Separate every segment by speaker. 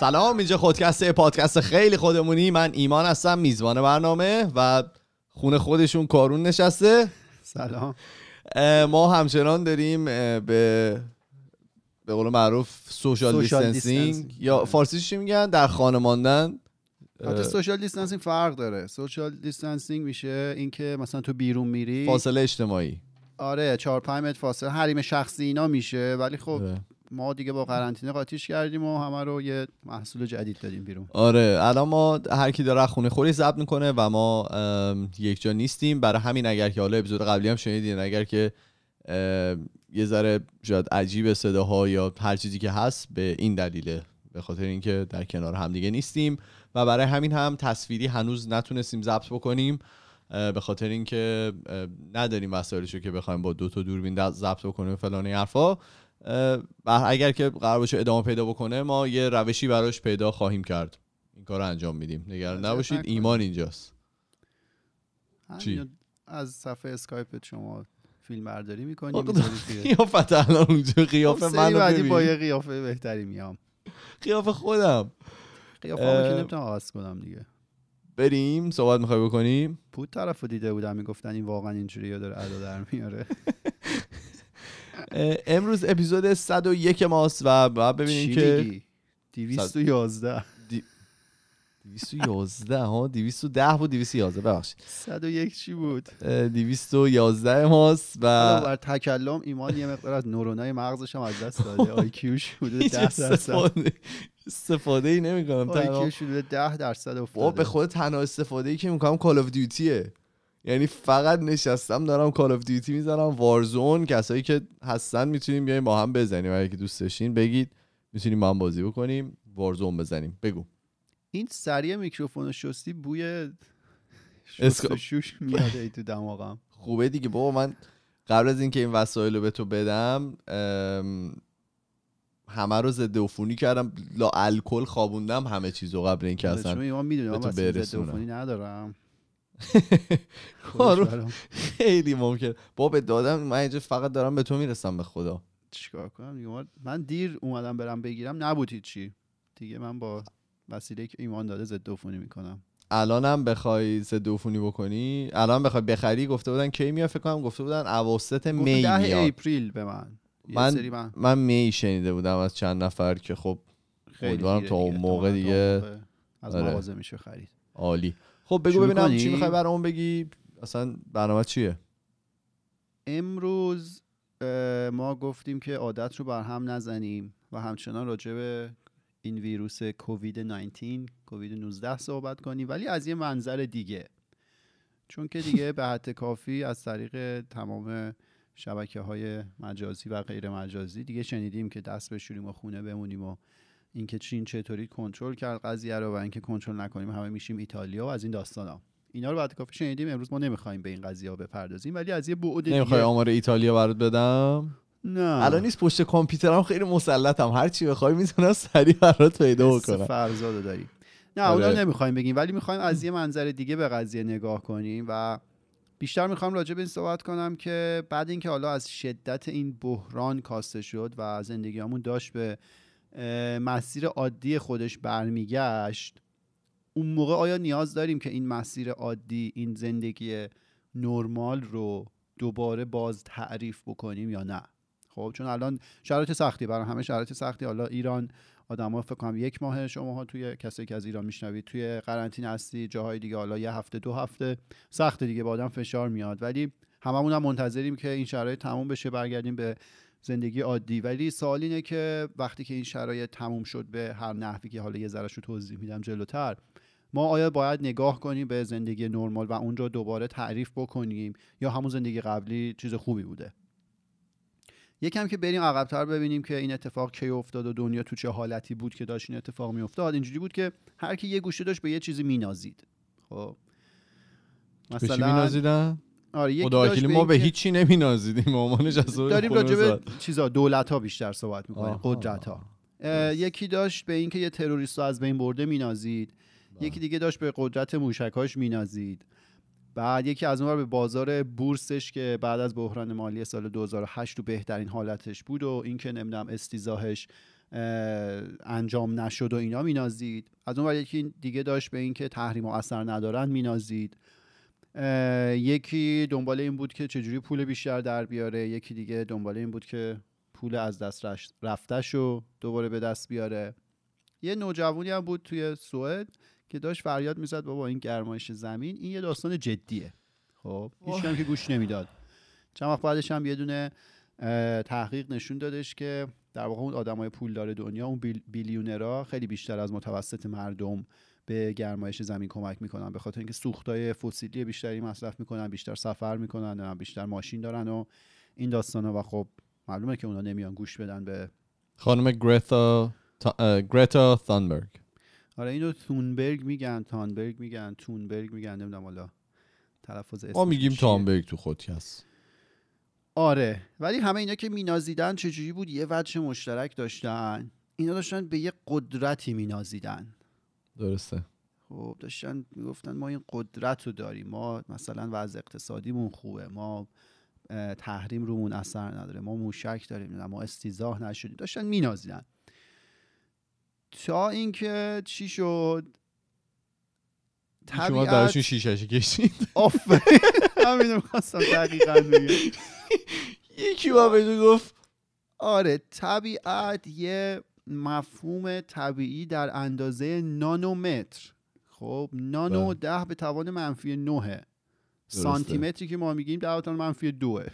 Speaker 1: سلام اینجا خودکسته پادکست خیلی خودمونی. من ایمان هستم میزبان برنامه و خونه خودشون کارون نشسته.
Speaker 2: سلام.
Speaker 1: ما همچنان داریم به به قول معروف
Speaker 2: social distancing.
Speaker 1: یا فارسیش چی میگن؟ در خانه ماندن.
Speaker 2: البته social distancing فرق داره. social distancing میشه اینکه مثلا تو بیرون میری.
Speaker 1: فاصله اجتماعی.
Speaker 2: آره 4 5 متر فاصله. حریم شخصی اینا میشه. ولی خب
Speaker 1: آره.
Speaker 2: ما دیگه با قرنطینه قاطیش کردیم و همه رو یه محصول جدید دادیم بیرون.
Speaker 1: آره الان ما هر کی داره خونه خودش ضبط می‌کنه و ما یک جا نیستیم. برای همین اگر که حالا اپیزود قبلی هم شنیدین اگر که یه ذره شاید عجیب صداها یا هر چیزی که هست به این دلیله به خاطر اینکه در کنار همدیگه نیستیم و برای همین هم تصویری هنوز نتونستیم ضبط بکنیم. به خاطر اینکه نداریم وسایلشو که بخوایم با دو تا دوربین ضبط بکنیم فلان این حرفا. و اگر که قرار باشه ادامه پیدا بکنه ما یه روشی براش پیدا خواهیم کرد. این کار رو انجام میدیم. نگران نباشید. ایمان اینجاست. چی؟
Speaker 2: از صفحه اسکایپ شما فیلم برداری می‌کنی
Speaker 1: آقا،
Speaker 2: می‌ذاری توی
Speaker 1: قیافت الان اونجا
Speaker 2: خب،
Speaker 1: قیافه
Speaker 2: سری
Speaker 1: من
Speaker 2: بعدی با یه قیافه بهتری میام.
Speaker 1: قیافه خودم.
Speaker 2: قیافه که. نمی‌تونم عوض کنم دیگه.
Speaker 1: بریم صحبت می‌خوای بکنیم
Speaker 2: پود طرف رو دیده بودم می‌گفتن این واقعا اینجوری داره ادا در میاره.
Speaker 1: امروز اپیزود 101 ماست و باید ببینیم که
Speaker 2: میگی؟ 211
Speaker 1: 211 ها؟ 210 بود 211 ببخشید.
Speaker 2: 101 چی بود؟
Speaker 1: اه، 211 ماست و
Speaker 2: بر تکلم ایمان یه مقدار از نورونای مغزش هم از دست داده. آی کیوش حدود
Speaker 1: هیچ
Speaker 2: 10 درصد.
Speaker 1: استفاده ای نمی کنم IQ
Speaker 2: ش حدود 10 درصد افتاده.
Speaker 1: به خود تنها استفاده ای که می‌کنم Call of Duty ه یعنی فقط نشستم دارم Call of Duty می‌زنم Warzone کسایی که هستن می‌تونیم بیایم با هم بزنیم. اگه که دوست داشتین بگید می‌تونیم با هم بازی بکنیم Warzone بزنیم. بگو.
Speaker 2: این سریع میکروفون شستی بوی شوش میاد ای تو دماغم.
Speaker 1: خوبه دیگه. بابا من قبل از اینکه این وسایل رو به تو بدم همه رو ضد عفونی کردم. لا الکل خوابوندم همه چیزو قبل اینکه
Speaker 2: چون
Speaker 1: اصلا به
Speaker 2: من وسیله ضد. عفونی ندارم.
Speaker 1: کارو
Speaker 2: خودش برام.
Speaker 1: خیلی ممکن. بابا به دادم من اینجا فقط دارم به تو می‌رسم به خدا.
Speaker 2: چیکار کنم من دیر اومدم برم بگیرم. نبود چی دیگه من با وسیله که ایمان داده ضد عفونی می‌کنم.
Speaker 1: الانم بخوای ضد عفونی بکنی؟ الان بخوای بخری؟ گفته بودن کی میاد؟ فکر کنم گفته بودن اواسط می میاد.
Speaker 2: اپریل به من.
Speaker 1: من-
Speaker 2: من
Speaker 1: من می شنیده بودم از چند نفر که خب
Speaker 2: خیلی
Speaker 1: تا اون. موقع دیگه
Speaker 2: از
Speaker 1: آره.
Speaker 2: مغازه میشه خرید.
Speaker 1: عالی. خب بگو ببینم؟ چی می‌خوای برامون بگی. اصلا برنامه چیه؟
Speaker 2: امروز ما گفتیم که عادت رو بر هم نزنیم و همچنان راجع به این ویروس کووید 19 کووید 19 صحبت کنیم. ولی از یه منظر دیگه. چون که دیگه به حد کافی از طریق تمام شبکه های مجازی و غیر مجازی دیگه شنیدیم که دست بشوریم و خونه بمونیم و اینکه چین چطوری کنترل کرد قضیه رو و اینکه کنترل نکنیم همه میشیم ایتالیا و از این داستانا. اینا رو بعد کافی شنیدیم. امروز ما نمی‌خوایم به این قضیه ها بپردازیم ولی از یه بعد
Speaker 1: نمی‌خوای آمار ایتالیا برات بدم؟
Speaker 2: نه.
Speaker 1: الان نیست پشت کامپیوترم خیلی مسلطم. هر چی بخوای می‌تونم سریع برات پیدا بکنم
Speaker 2: فرزادو داری. نه
Speaker 1: آره.
Speaker 2: اونا نمی‌خوایم بگیم ولی می‌خوایم از یه منظر دیگه به قضیه نگاه کنیم و بیشتر می‌خوام راجع به این صحبت کنم که بعد اینکه حالا از شدت این بحران کاسته شد و زندگیمون داشت به مسیر عادی خودش برمیگشت. اون موقع آیا نیاز داریم که این مسیر عادی این زندگی نرمال رو دوباره باز تعریف بکنیم یا نه؟ خب چون الان شرایط سختی برای همه شرایط سختی. حالا ایران آدما فکر کنم یک ماه شماها توی کسایی که از ایران میشنوید توی قرنطینه هستی جاهای دیگه حالا یه هفته دو هفته سخت دیگه با آدم فشار میاد. ولی هممون هم منتظریم که این شرایط تموم بشه برگردیم به زندگی عادی. ولی سوال اینه که وقتی که این شرایط تموم شد به هر نحوی که حالا یه ذره رو توضیح میدم جلوتر ما آیا باید نگاه کنیم به زندگی نرمال و اون رو دوباره تعریف بکنیم یا همون زندگی قبلی چیز خوبی بوده؟ یکم که بریم عقبتر ببینیم که این اتفاق کی افتاد و دنیا تو چه حالتی بود که داشت این اتفاق میافتاد. اینجوری بود که هر کی یه گوشه داشت به یه چیزی مینازید. خب.
Speaker 1: مینازیدن؟
Speaker 2: آره
Speaker 1: خدا
Speaker 2: داشت
Speaker 1: ما به هیچی نمینازیدیم اون
Speaker 2: داریم راجع به. چیزا دولت ها بیشتر صحبت می‌کنیم. قدرت ها یکی داشت به اینکه یه تروریست رو از بین برده مینازید
Speaker 1: بله.
Speaker 2: یکی دیگه داشت به قدرت موشکاش مینازید بعد یکی از اون به بازار بورسش که بعد از بحران مالی سال 2008 تو بهترین حالتش بود و اینکه نمی‌دونم استیزاهش انجام نشد و اینا مینازید از اون یکی دیگه داشت به اینکه تحریم و اثر ندارن مینازید یکی دنبال این بود که چجوری پول بیشتر در بیاره یکی دیگه دنبال این بود که پول از دست رفتش رو دوباره به دست بیاره. یه نوجوانی هم بود توی سوئد که داشت فریاد می‌زد بابا این گرمایش زمین این یه داستان جدیه. خب هیچ که گوش نمی‌داد. چند وقت بعدش هم یه دونه تحقیق نشون دادش که در واقع اون آدمای پولدار دنیا اون بیلیونرا خیلی بیشتر از متوسط مردم به گرمایش زمین کمک می‌کنن به خاطر اینکه سوختای فسیلی بیشتری مصرف می‌کنن بیشتر سفر می‌کنن بیشتر ماشین دارن و این داستانا. و خب معلومه که اونا نمیان گوش بدن به
Speaker 1: خانم گرتا گرتا تانبرگ.
Speaker 2: آره اینو تونبرگ میگن تانبرگ میگن تونبرگ میگن نمی‌دونم حالا تلفظ
Speaker 1: ما میگیم تانبرگ تو خودکست
Speaker 2: آره ولی همه اینا که مینازیدن چجوری بود؟ یه وجه مشترک داشتن. اینا داشتن به یه قدرتی مینازیدن.
Speaker 1: درسته.
Speaker 2: خب داشتن می‌گفتن ما این قدرت رو داریم. ما مثلا وضع اقتصادیمون خوبه. ما تحریم رومون اثر نداره. ما موشک داریم. ما استیزاه نشدیم. داشتن مینازیدن. تا اینکه چی شد؟
Speaker 1: طبیعت شما براشون شیشه کشید
Speaker 2: آفرین. همینو می‌خواستم دقیقا بگم.
Speaker 1: یکی با گفت
Speaker 2: آره طبیعت یه مفهوم طبیعی در اندازه نانومتر. خب نانو بله. ده به توان منفی نوه. سانتیمتری که ما میگیم به توان منفی دوه.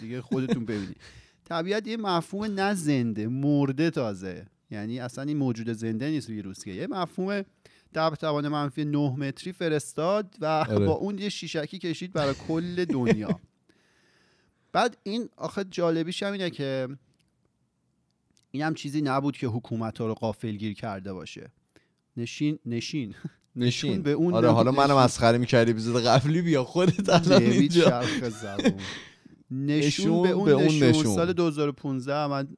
Speaker 2: دیگه خودتون ببینید. طبیعت یه مفهوم نه زنده مرده تازه. یعنی اصلا این موجود زنده نیست ویروس که. یه مفهوم ده به توان منفی 9 متری فرستاد و آره. با اون یه شیشکی کشید برای کل دنیا. بعد این آخه جالبیش هم اینه که این هم چیزی نبود که حکومت ها رو قافل گیر کرده باشه. نشین نشین.
Speaker 1: نشین. به اون آره حالا منو مسخره می‌کردی اپیزود قبلی بیا خودت الان اینجا.
Speaker 2: نشون به اون, نشون. سال 2015 من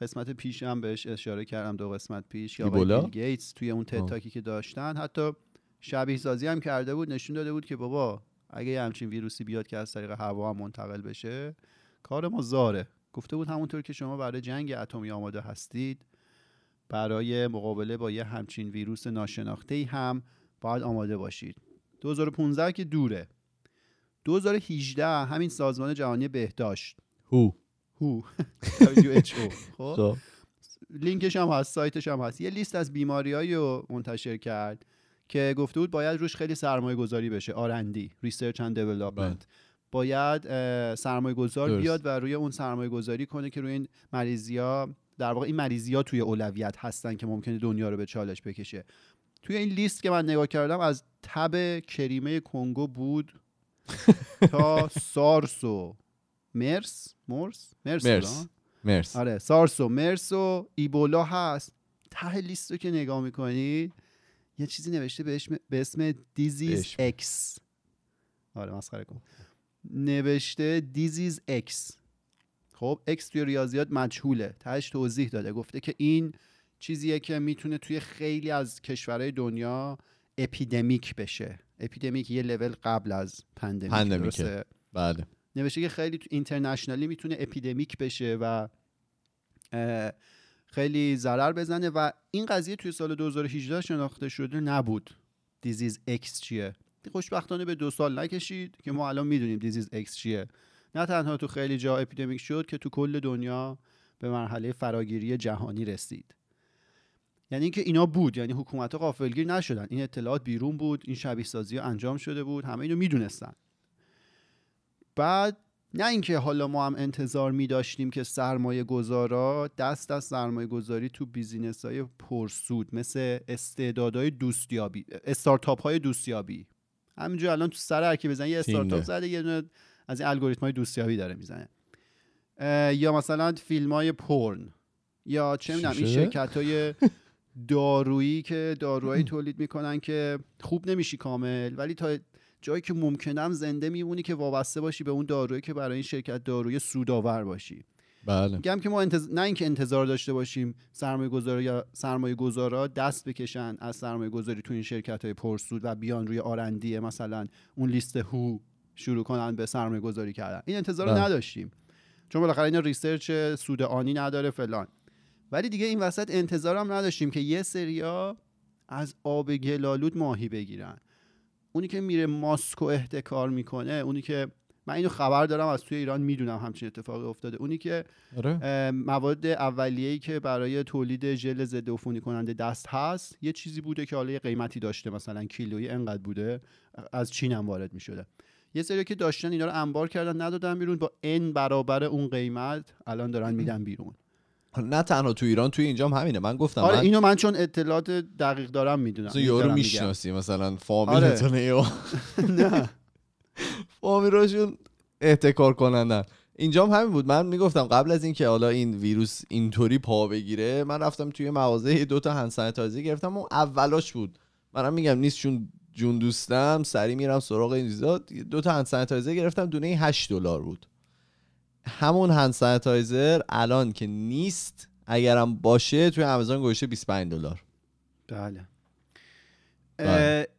Speaker 2: قسمت پیش هم بهش اشاره کردم دو قسمت پیش یا بیل گیتس توی اون تتاکی که داشتن حتی شبیه سازی هم کرده بود نشون داده بود که بابا اگه یه همچین ویروسی بیاد که از طریق هوا هم منتقل بشه کار ما زاره. گفته بود همونطور که شما برای جنگ اتمی آماده هستید برای مقابله با یه همچین ویروس ناشناخته ای هم باید آماده باشید. 2015 که دوره. 2018 همین سازمان جهانی بهداشت.
Speaker 1: WHO.
Speaker 2: WHO. خب. خب. لینکش هم هست سایتش هم هست. یه لیست از بیماریایی رو منتشر کرد که گفته بود باید روش خیلی سرمایه گذاری بشه R&D research and development باید سرمایه گذار بیاد و روی اون سرمایه گذاری کنه که روی این مریضیا در واقع این مریضیا توی اولویت هستن که ممکنه دنیا رو به چالش بکشه. توی این لیست که من نگاه کردم از تب کریمه کنگو بود تا سارس و مرس. مرس؟ مرس
Speaker 1: مرس, مرس.
Speaker 2: آره سارس و مرس و ایبولا هست. ته لیست رو که نگاه می‌کنید یه چیزی نوشته به اسم disease X آره مسخره کن. نوشته disease X خب X توی ریاضیات مجهوله. تهش توضیح داده. گفته که این چیزیه که می‌تونه توی خیلی از کشورهای دنیا epidemic بشه. epidemic یه لول قبل از pandemic
Speaker 1: بله.
Speaker 2: نوشته که خیلی تو internationally می‌تونه epidemic بشه و خیلی ضرر بزنه و این قضیه توی سال 2018 شناخته شده نبود. disease X چیه؟ خوشبختانه به دو سال نکشید که ما الان می‌دونیم disease X چیه. نه تنها تو خیلی جا epidemic شد که تو کل دنیا به مرحله فراگیری جهانی رسید. یعنی اینکه اینا بود یعنی حکومت ها غافلگیر نشدن. این اطلاعات بیرون بود این شبیه سازی ها انجام شده بود همه اینو می‌دونستن. بعد نه اینکه حالا ما هم انتظار می داشتیم که سرمایه گذارا دست از سرمایه گذاری تو بیزینس های پرسود مثل استعدادهای دوستیابی استارتاپ های دوستیابی همینجور الان تو سر هر بزن یه استارتاپ زده یه دونه از این الگوریتم های دوستیابی داره می‌زنه. یا مثلا فیلم های پرن. یا چه می‌دونم این شرکت های دارویی که داروهایی تولید می‌کنن که خوب نمیشی کامل ولی تا جایی که ممکنم زنده میمونی که وابسته باشی به اون دارویی که برای این شرکت داروی سودآور باشی.
Speaker 1: بله.
Speaker 2: میگم که ما انتظ... نه اینکه انتظار داشته باشیم سرمایه گذار یا سرمایه گذارا دست بکشن از سرمایه گذاری تو این شرکت های پرسود و بیان روی آرندی مثلا اون لیست هو شروع کنن به سرمایه گذاری کردن. این انتظار رو
Speaker 1: بله.
Speaker 2: نداشتیم. چون بالاخره اینا research سود آنی نداره فلان. ولی دیگه این وسط انتظارم نداشتیم که یه سریا از آب گل‌آلود ماهی بگیرن. اونی که میره ماسکو احتکار می‌کنه اونی که من اینو خبر دارم از توی ایران می‌دونم همچین اتفاقی افتاده. اونی که
Speaker 1: آره.
Speaker 2: مواد اولیه‌ای که برای تولید ژل ضد عفونی کننده دست هست یه چیزی بوده که حالا یه قیمتی داشته مثلا کیلویی انقدر بوده از چین هم وارد می‌شده. یه سری که داشتن اینا رو انبار کردن ندادن بیرون با ان برابر اون قیمت الان دارن میدن بیرون.
Speaker 1: نه تنها تو ایران توی اینجام همینه. من گفتم
Speaker 2: آره
Speaker 1: من
Speaker 2: اینو من چون اطلاعات دقیق دارم می‌دونم.
Speaker 1: یارو می‌شناسی مثلا فامیلتونه یا
Speaker 2: نه.
Speaker 1: فامیلاشون احتکار کنندن. اینجام همین بود. من می‌گفتم قبل از اینکه حالا این ویروس اینطوری پا بگیره من رفتم توی مغازه دو تا سانیتایزر گرفتم اون اولاش بود. منم میگم نیست چون جون دوستم سری میرم سراغ این چیزا. دو تا هند سانیتایزر گرفتم دونه 8 دلار بود. همون هند الان که نیست اگرم باشه توی آمازون گوشه 25 دلار.
Speaker 2: بله.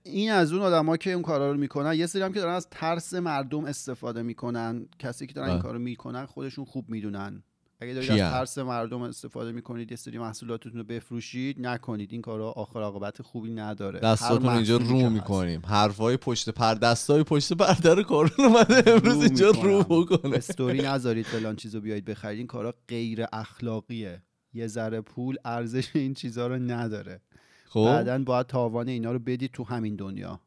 Speaker 2: این از اون آدما که اون کارا رو می‌کنن یه سری هم که دارن از ترس مردم استفاده می‌کنن. کسی که دارن این
Speaker 1: بله.
Speaker 2: کارو می‌کنن خودشون خوب می‌دونن. اگه دارید؟ از ترس مردم استفاده می‌کنید یه سری محصولاتتون رو بفروشید نکنید. این کارا آخر عاقبت خوبی نداره. هر
Speaker 1: دستاتون اینجا رو. می‌کنیم. حرفای پشت پر دستای پشت پرده رو کارون اومده. امروز
Speaker 2: رو
Speaker 1: اینجا رو. بکنه.
Speaker 2: استوری نذارید فلان چیزو بیاید بخرید. این کارا غیر اخلاقیه. یه ذره پول ارزش این چیزا رو نداره.
Speaker 1: خب؟
Speaker 2: بعدا باید تاوان اینا رو بدید تو همین دنیا.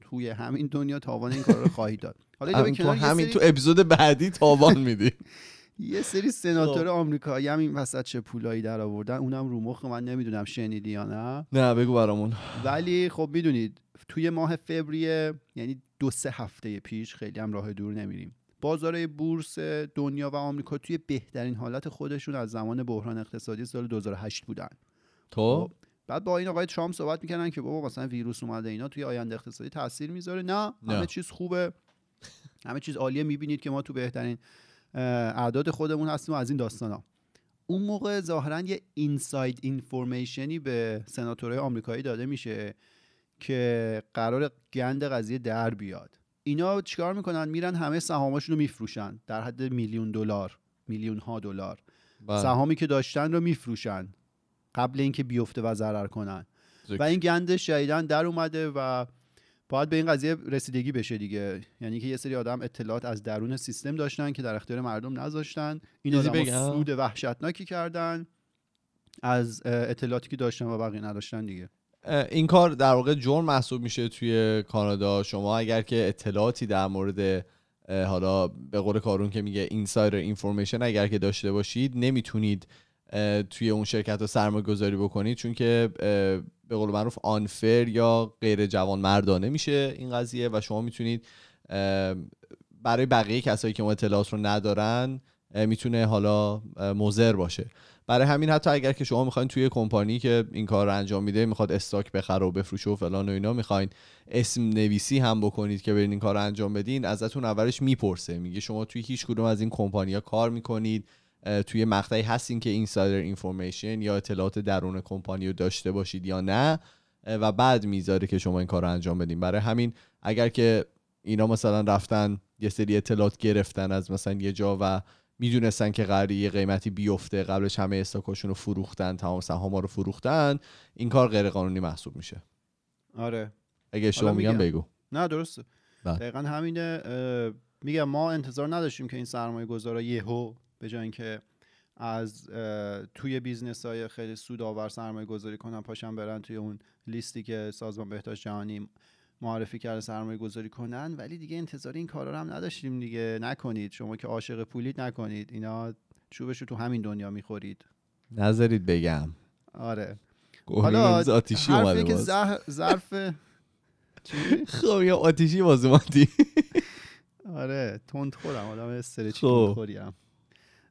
Speaker 2: توی همین دنیا تاوان این کار رو خواهید داد. حالا
Speaker 1: هم تو همین
Speaker 2: سری-
Speaker 1: تو اپیزود بعدی تاوان میدی.
Speaker 2: یه سری سناتور
Speaker 1: خب.
Speaker 2: آمریکایی هم این وسط چه پولایی در آوردن اونم رو مخ من نمی‌دونم شنیدی یا نه.
Speaker 1: نه بگو برامون.
Speaker 2: ولی خب می‌دونید توی ماه فوریه یعنی دو سه هفته پیش خیلی هم راه دور نمیریم. بازار بورس دنیا و آمریکا توی بهترین حالت خودشون از زمان بحران اقتصادی سال 2008 بودن.
Speaker 1: تو
Speaker 2: بعد با این آقای ترامپ صحبت می‌کردن که بابا مثلا ویروس اومده اینا توی آینده اقتصادی تاثیر می‌ذاره. نه. همه چیز خوبه. همه چیز عالیه. می‌بینید که ما تو بهترین اعداد خودمون هستیم و از این داستانا. اون موقع ظاهرا یه اینساید اینفورمیشنی به سناتورهای آمریکایی داده میشه که قرار گند قضیه در بیاد. اینا چیکار می‌کنن؟ میرن همه سهاماشون رو میفروشن. در حد میلیون دلار میلیون ها دلار.
Speaker 1: بله.
Speaker 2: سهامی که داشتن رو میفروشن. قبل اینکه بیفته و ضرر کنن. و این گند شدیدن در اومده و باید به این قضیه رسیدگی بشه دیگه. یعنی که یه سری آدم اطلاعات از درون سیستم داشتن که در اختیار مردم نذاشتن. این آدم؟ سود وحشتناکی کردن از اطلاعاتی که داشتن و بقیه نداشتن دیگه.
Speaker 1: این کار در واقع جرم محسوب میشه توی کانادا. شما اگر که اطلاعاتی در مورد حالا به قول کارون که میگه اینسایدر اینفورمیشن اگر که داشته باشید نمی‌تونید توی اون شرکت رو سرمایه گذاری بکنید چون که به قول معروف آنفر یا غیر جوان مردانه میشه این قضیه و شما می‌تونید برای بقیه کسایی که اون اطلاعات رو ندارن می‌تونه حالا مضر باشه. برای همین حتی اگر که شما می‌خواین توی کمپانی که این کار رو انجام میده می‌خواد استاک بخره و بفروشه و فلان و اینا می‌خواین اسم نویسی هم بکنید که برین این کار رو انجام بدین ازتون اولش می‌پرسه. میگه شما توی هیچ کدوم از این کمپانی ها کار می‌کنید توی مقطعی هستین که اینسایدر اینفورمیشن یا اطلاعات درون کمپانی رو داشته باشید یا نه و بعد می‌ذاره که شما این کار رو انجام بدین. برای همین اگر که اینا مثلا رفتن یه سری اطلاعات گرفتن از مثلا یه جا و می‌دونستن که قراره یه قیمتی بیفته قبلش همه stock اشون رو فروختن تمام سهاما رو فروختن این کار غیر قانونی محسوب میشه.
Speaker 2: آره.
Speaker 1: اگه
Speaker 2: حالا
Speaker 1: میگم. بگو.
Speaker 2: نه درسته.
Speaker 1: بله.
Speaker 2: دقیقا همینه میگم ما انتظار نداشتیم که این سرمایه گذارا یهو به جای اینکه از توی business های خیلی سودآور سرمایه گذاری کنن پاشن برن توی اون لیستی که سازمان بهداشت جهانی معرفی کرده سرمایه گذاری کنن. ولی دیگه انتظار این کارا رو هم نداشتیم دیگه. نکنید. شما که عاشق پولید نکنید. اینا چوبش رو تو همین دنیا می‌خورید.
Speaker 1: نذارید بگم.
Speaker 2: آره.
Speaker 1: حالا آتیشی اومده
Speaker 2: که ظرف؟
Speaker 1: خب یا آتیشی باز اومدی.
Speaker 2: آره. تند خورم آدم استرچی
Speaker 1: خب.
Speaker 2: تند خوریم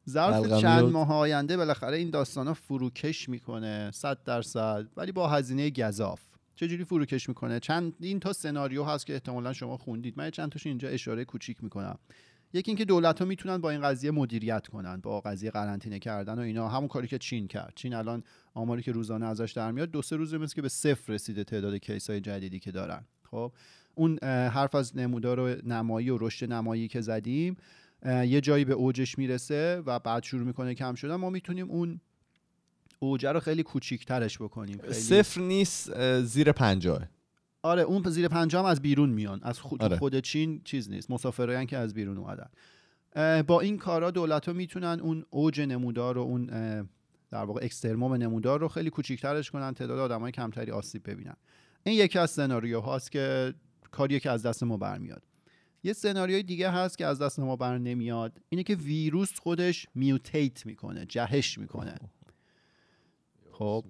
Speaker 2: ظرف چند ماه آینده بالاخره این داستانا فروکش می‌کنه صد درصد ولی با هزینه گذاف چجوری فروکش می‌کنه؟ چند این تا سناریو هست که احتمالا شما خوندید. من چند تاش اینجا اشاره کوچیک می‌کنم. یکی اینکه دولت ها می‌تونن با این قضیه مدیریت کنن با قضیه قرنطینه کردن و اینا. همون کاری که چین کرد. چین الان آماری که روزانه ازش در میاد دو سه روز مثل که به صفر رسیده تعداد کیس های جدیدی که دارن. خب اون حرف از نمودار و نمایی و رشد نمایی که زدیم یه جایی به اوجش می‌رسه و بعد شروع می‌کنه کم شدن. ما می‌تونیم اون اوجه رو خیلی کوچیکترش بکنیم خیلی...
Speaker 1: صفر نیست زیر پنجاه.
Speaker 2: آره اون زیر پنجاه هم از بیرون میان. از خود, آره. خود چین چیز نیست. مسافرایان که از بیرون اومدن. با این کارا دولت ها می‌تونن اون اوج نمودار و اون در واقع اکسترموم نمودار رو خیلی کوچیکترش کنن تعداد آدمای کمتری آسیب ببینن. این یکی از سناریو هاست که کاریه که از دست ما برمیاد. یه سناریوی دیگه هست که از دست ما بر نمیاد. اینه که ویروس خودش میوتیت می‌کنه جهش می‌کنه. خب.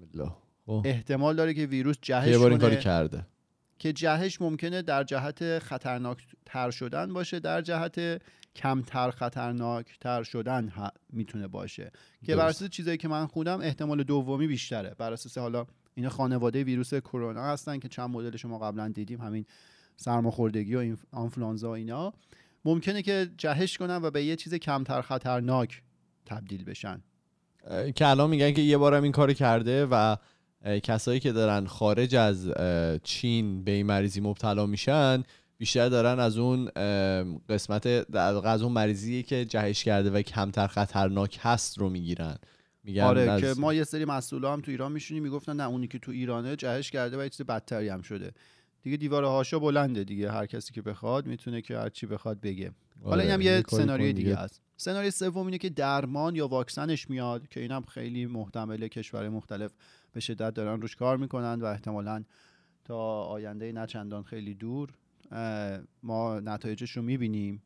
Speaker 2: احتمال داره که ویروس جهش
Speaker 1: یه بار این کاری کرده.
Speaker 2: که جهش ممکنه در جهت خطرناک تر شدن باشه در جهت کمتر خطرناک تر شدن می‌تونه باشه. که بر اساس چیزایی که من خوندم احتمال دومی بیشتره. بر اساس حالا اینا خانواده ویروس کرونا هستن که چند مدل شما قبلا دیدیم همین سرماخوردگی و آنفلانزا و اینا ممکنه که جهش کنن و به یه چیز کمتر خطرناک تبدیل بشن.
Speaker 1: که الان میگن که یه بارم این کار کرده و کسایی که دارن خارج از چین به این مریضی مبتلا میشن بیشتر دارن از اون قسمت از اون مریضی که جهش کرده و کمتر خطرناک هست رو می‌گیرن.
Speaker 2: میگن آره که ما یه سری مسئولا هم تو ایران میشونیم می‌گفتن نه اونی که تو ایرانه جهش کرده و یه چیز بدتری هم شده. دیگه دیوار هاشا بلنده دیگه. هر کسی که بخواد می‌تونه که هر چی بخواد بگه. حالا این هم یه سناریوی دیگه. است. سناریوی سوم اینه که درمان یا واکسنش میاد که اینم خیلی محتمله کشور مختلف به شدت دارن روش کار می‌کنن و احتمالا تا آینده نچندان خیلی دور ما نتایجش رو می‌بینیم.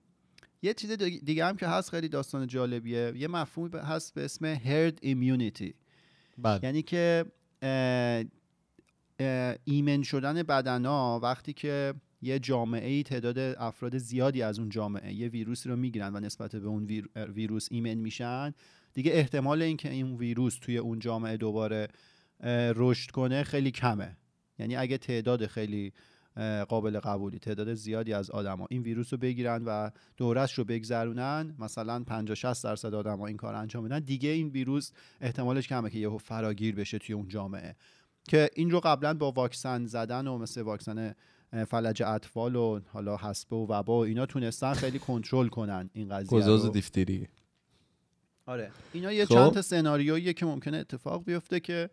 Speaker 2: یه چیز دیگه هم که هست خیلی داستان جالبیه. یه مفهومی هست به اسم هرد ایمیونیتی
Speaker 1: بله.
Speaker 2: یعنی که ایمن شدن بدنا وقتی که یه جامعه ای تعداد افراد زیادی از اون جامعه یه ویروسی رو می‌گیرن و نسبت به اون ویروس ایمن میشن دیگه احتمال اینکه این ویروس توی اون جامعه دوباره رشد کنه خیلی کمه. یعنی اگه تعداد خیلی قابل قبولی تعداد زیادی از آدما این ویروس رو بگیرن و دورش رو بگذرونن مثلا 50 60 درصد آدما این کار انجام بدن دیگه این ویروس احتمالش کمه که یهو فراگیر بشه توی اون جامعه. که این رو قبلا با واکسن زدن و مثل واکسن فلج اطفال و حالا حسبه و وبا و اینا تونستن خیلی کنترل کنن این قضیه
Speaker 1: گزاز دیفتری
Speaker 2: آره. اینا یه خب. چند تا سناریویه که ممکنه اتفاق بیفته که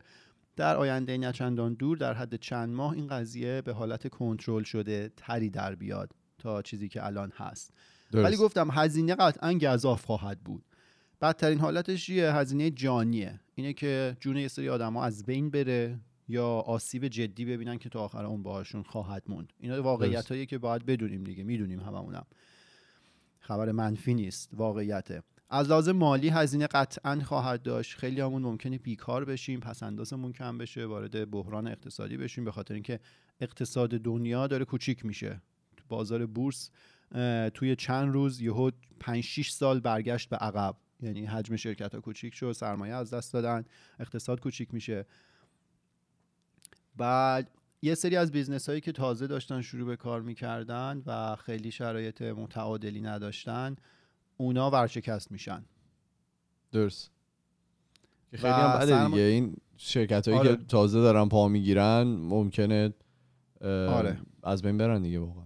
Speaker 2: در آینده نچندان دور در حد چند ماه این قضیه به حالت کنترل شده تری در بیاد تا چیزی که الان هست. ولی گفتم هزینه قطعا گذاف خواهد بود. بدترین حالتش یه هزینه جانیه. اینه که جون یه سری آدما از بین بره. یا آسیب جدی ببینن که تا آخر اون باهاشون خواهد موند. اینا واقعیت هایی که باید بدونیم دیگه می‌دونیم هممونم. خبر منفی نیست واقعیته. از لحاظ مالی هزینه قطعا خواهد داشت. خیلی همون ممکنه بیکار بشیم پس اندازمون کم بشه وارد بحران اقتصادی بشیم به خاطر اینکه اقتصاد دنیا داره کوچیک میشه. تو بازار بورس توی چند روز یهو 5 6 سال برگشت به عقب. یعنی حجم شرکت ها کوچیک شد سرمایه از دست دادن اقتصاد کوچیک میشه. بعد یه سری از business هایی که تازه داشتن شروع به کار می‌کردن و خیلی شرایط متعادلی نداشتن اونا ورشکست میشن.
Speaker 1: درست. خیلی هم بده دیگه. این شرکت هایی که آره. تازه دارن پا می‌گیرن ممکنه آره. از بین برن دیگه واقعا.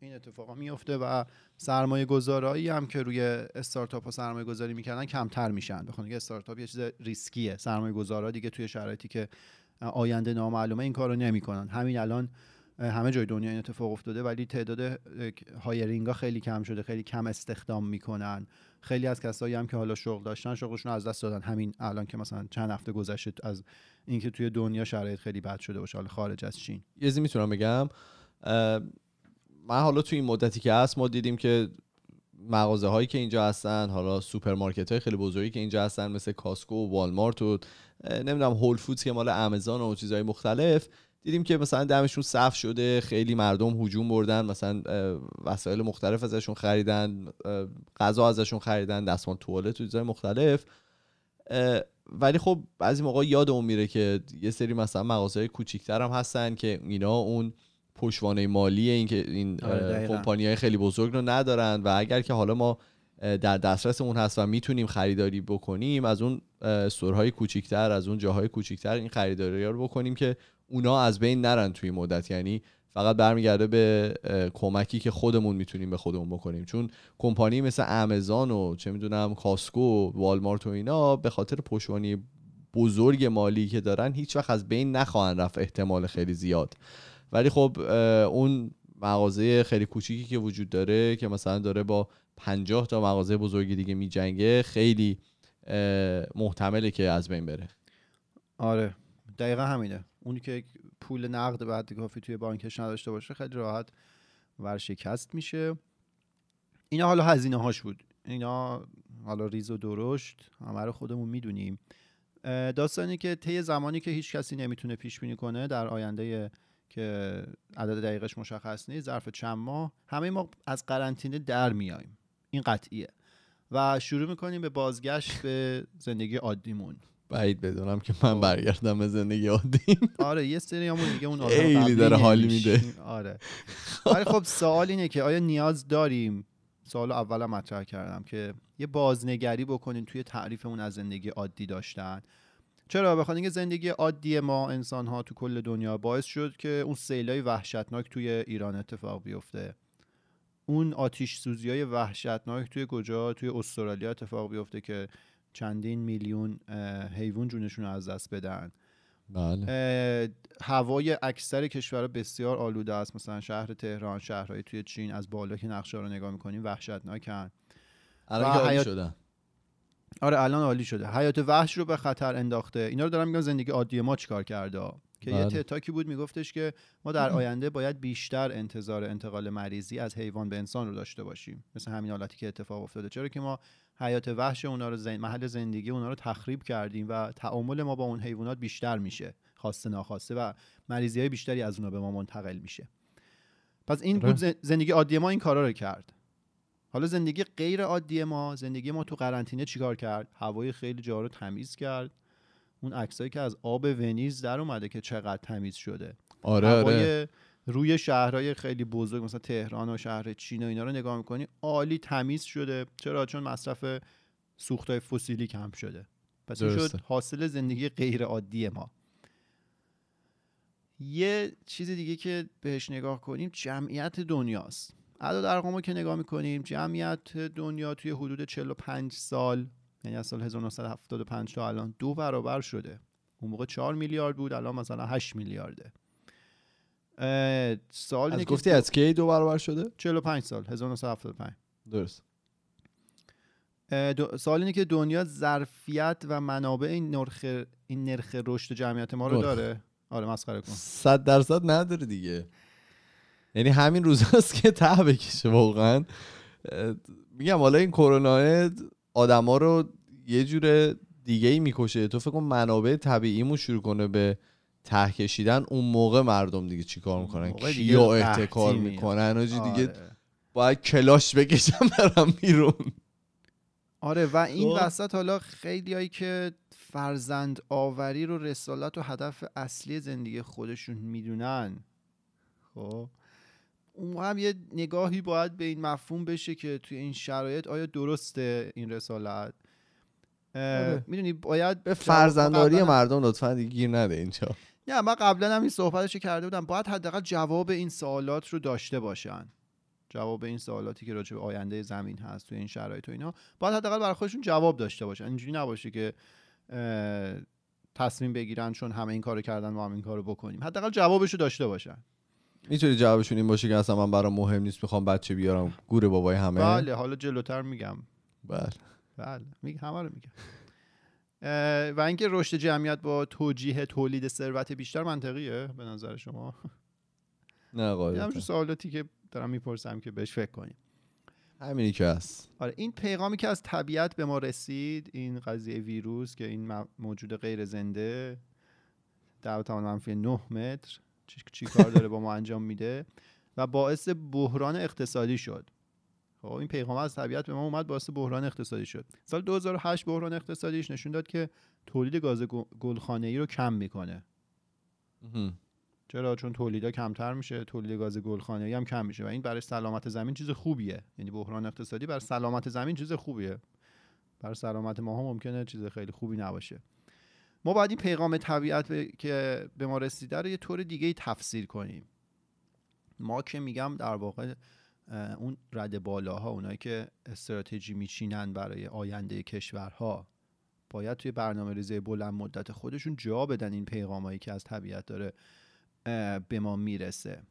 Speaker 2: این اتفاقا میفته و سرمایه گذارایی هم که روی استارتاپ ها سرمایه گذاری می‌کردن کمتر میشن. بخاطر که استارتاپ یه چیز ریسکیه. سرمایه گذارا دیگه توی شرایطی که آینده نامعلومه این کارو نمی‌کنن. همین الان همه جای دنیا این اتفاق افتاده ولی تعداد hiring ها خیلی کم شده خیلی کم استخدام می‌کنن. خیلی از کسایی هم که حالا شغل داشتن شغلشون از دست دادن. همین الان که مثلا چند هفته گذشته از اینکه توی دنیا شرایط خیلی بد شده باشه حالا خارج از چین.
Speaker 1: یه می‌تونم بگم. من حالا توی این مدتی که هست ما دیدیم که مغازه هایی که اینجا هستن حالا سوپرمارکت های خیلی بزرگی که اینجا هستن مثل Costco و والمارت و نمی‌دونم هول فودز که مال آمازون و چیزهای مختلف دیدیم که مثلا دمشون صف شده خیلی مردم هجوم بردن مثلا وسایل مختلف ازشون خریدن غذا ازشون خریدن دستمال توالت و چیزهای مختلف ولی خب بعضی موقع یادمون میره که یه سری مثلا مغازه کوچیکتر هم هستن که اینا اون پشتوانه مالی این که این
Speaker 2: آره، دقیقاً.
Speaker 1: کمپانی های خیلی بزرگ رو ندارن و اگر که حالا ما در دسترسمون هست و می‌تونیم خریداری بکنیم. از اون سورهای کوچیکتر از اون جاهای کوچیکتر این خریداری رو بکنیم که اونا از بین نرن توی مدت. یعنی فقط برمیگرده به کمکی که خودمون می‌تونیم به خودمون بکنیم. چون کمپانی مثل امازون و چه می‌دونم کاسکو والمارت و اینا به خاطر پشتوانه بزرگ مالی که دارن هیچ وقت از بین نخواهن رفت احتمال خیلی زیاد. ولی خب اون مغازه خیلی کوچیکی که وجود داره که مثلا داره با 50 تا مغازه بزرگی دیگه میجنگه خیلی محتمله که از بین بره.
Speaker 2: آره. دقیقا همینه. اونی که پول نقد بعد کافی توی بانکش نداشته باشه خیلی راحت ورشکست میشه. اینا حالا هزینه هاش بود. اینا حالا ریز و درشت همه رو خودمون می‌دونیم. داستانی که طی زمانی که هیچ کسی نمی‌تونه پیش بینی کنه در آینده که عدد دقیقش مشخص نیست ظرف چند ماه همه ما از قرنطینه در میایم این قطعیه. و شروع می‌کنیم به بازگشت به زندگی عادیمون.
Speaker 1: بعید بدونم که من
Speaker 2: خب.
Speaker 1: برگردم به زندگی عادی
Speaker 2: آره یه سری همون دیگه اون
Speaker 1: خیلی داره حال
Speaker 2: نمی‌شیم.
Speaker 1: میده.
Speaker 2: آره. ولی خب سوال اینه که آیا نیاز داریم؟ سوال اولم مطرح کردم که یه بازنگری بکنیم توی تعریفمون از زندگی عادی داشتن. چرا؟ بخاطر اینکه زندگی عادی ما انسان ها تو کل دنیا باعث شد که اون سیلای وحشتناک توی ایران اتفاق بیفته. اون آتیش سوزی های وحشتناک توی کجا؟ توی استرالیا اتفاق بیفته که چندین میلیون حیوان جونشون رو از دست بدن.
Speaker 1: بله.
Speaker 2: هوای اکثر کشورها بسیار آلوده است. مثلا شهر تهران شهرهای توی چین از بالا که نقشه رو نگاه می‌کنیم وحشتناکن.
Speaker 1: الان عالی
Speaker 2: حیات-
Speaker 1: شدن.
Speaker 2: آره الان عالی شده. حیات وحش رو به خطر انداخته. اینا رو دارم میگم زندگی عادی ما چیکار کرده؟ که یه
Speaker 1: بله.
Speaker 2: تتاکی بود میگفتش که ما در آینده باید بیشتر انتظار انتقال مریضی از حیوان به انسان رو داشته باشیم. مثل همین حالتی که اتفاق افتاده. چرا که ما حیات وحش اونا رو زن... محل زندگی اونا رو تخریب کردیم و تعامل ما با اون حیوانات بیشتر میشه. خواسته ناخواسته و مریضی های بیشتری از اونا به ما منتقل میشه. پس این
Speaker 1: آره.
Speaker 2: بود زن- زندگی عادی ما این کارا رو کرد. حالا زندگی غیر عادی ما زندگی ما تو قرنطینه چیکار کرد؟ هوای خیلی جا رو تمیز کرد. اون عکسایی که از آب ونیز در اومده که چقدر تمیز شده.
Speaker 1: آره آره.
Speaker 2: روی شهرهای خیلی بزرگ مثلا تهران و شهر چین و اینا رو نگاه می‌کنی عالی تمیز شده. چرا؟ چون مصرف سوختهای فسیلی کم شده. پس این. شد حاصل زندگی غیر عادی ما. یه چیز دیگه که بهش نگاه کنیم جمعیت دنیاست. عدد ارقامو که نگاه می‌کنیم جمعیت دنیا توی حدود 45 سال یعنی از سال 1975 تا الان دو برابر شده. اون موقع 4 میلیارد بود الان مثلا 8 میلیارده. اینه
Speaker 1: از گفتی از کی دو برابر شده؟
Speaker 2: 45 سال 1975
Speaker 1: درست.
Speaker 2: سوال اینه که دنیا ظرفیت و منابع این نرخ این نرخ رشد جمعیت ما رو. داره؟ آره مسخره کن.
Speaker 1: صد درصد نداره دیگه. یعنی همین روزاست که ته بکشه واقعا. میگم حالا این کرونا آدما رو یه جور دیگه ای می‌کشه تو فکر کن منابع طبیعیمون شروع کنه به ته کشیدن اون موقع مردم دیگه چیکار می‌کنن
Speaker 2: قحطی
Speaker 1: احتکار. می‌کنن آجی دیگه
Speaker 2: آره.
Speaker 1: باید کلاش بکشم برم بیرون
Speaker 2: آره و این. وسط حالا خیلی هایی که فرزند آوری رو رسالت و هدف اصلی زندگی خودشون می‌دونن خب اون موقع هم یه نگاهی باید به این مفهوم بشه که توی این شرایط آیا درسته این رسالت؟
Speaker 1: آره.
Speaker 2: می‌دونی باید
Speaker 1: به فرزنداری مردم لطفا دیگه گیر نده اینجا.
Speaker 2: نه من قبلا هم این صحبتش کرده بودم. باید حداقل جواب این سوالات رو داشته باشن. جواب این سوالاتی که راجع به آینده زمین هست توی این شرایط و اینا. باید حداقل برای خودشون جواب داشته باشن. اینجوری نباشه که تصمیم بگیرن چون همه این کارو کردن ما هم این کارو بکنیم. حداقل جوابش رو داشته باشن.
Speaker 1: می‌تونی جوابشون این باشه که اصلا من برام مهم نیست می‌خوام بچه بیارم گور بابای همه؟
Speaker 2: بله حالا جلوتر میگم.
Speaker 1: بله.
Speaker 2: بله میگم همه رو میگم و اینکه رشد جمعیت با توجیه تولید ثروت بیشتر منطقیه به نظر شما؟
Speaker 1: نه قاعدتا.
Speaker 2: همچون سوالاتی که دارم می‌پرسم که بهش فکر کنیم.
Speaker 1: همینی که هست.
Speaker 2: آره این پیغامی که از طبیعت به ما رسید این قضیه ویروس که این موجود غیر زنده در توان منفی 9 متر چی, چی کار داره با ما انجام میده و باعث بحران اقتصادی شد. خب این پیغام از طبیعت به ما اومد باعث بحران اقتصادی شد. سال 2008 بحران اقتصادیش نشون داد که تولید گاز گلخانه ای رو کم می‌کنه. چرا؟ چون تولیدا کمتر میشه تولید گاز گلخانه‌ای هم کم میشه و این برای سلامت زمین چیز خوبیه. یعنی بحران اقتصادی برای سلامت زمین چیز خوبیه. برای سلامت ما هم ممکنه چیز خیلی خوبی نباشه. ما باید این پیغام طبیعت که به ما رسیده رو یه طور دیگه ای تفسیر کنیم. ما که میگم در واقع اون رد بالاها اونایی که استراتژی میچینن برای آینده کشورها باید توی برنامه ریزی بلند مدت خودشون جا بدن این پیغامایی که از طبیعت داره به ما می‌رسه.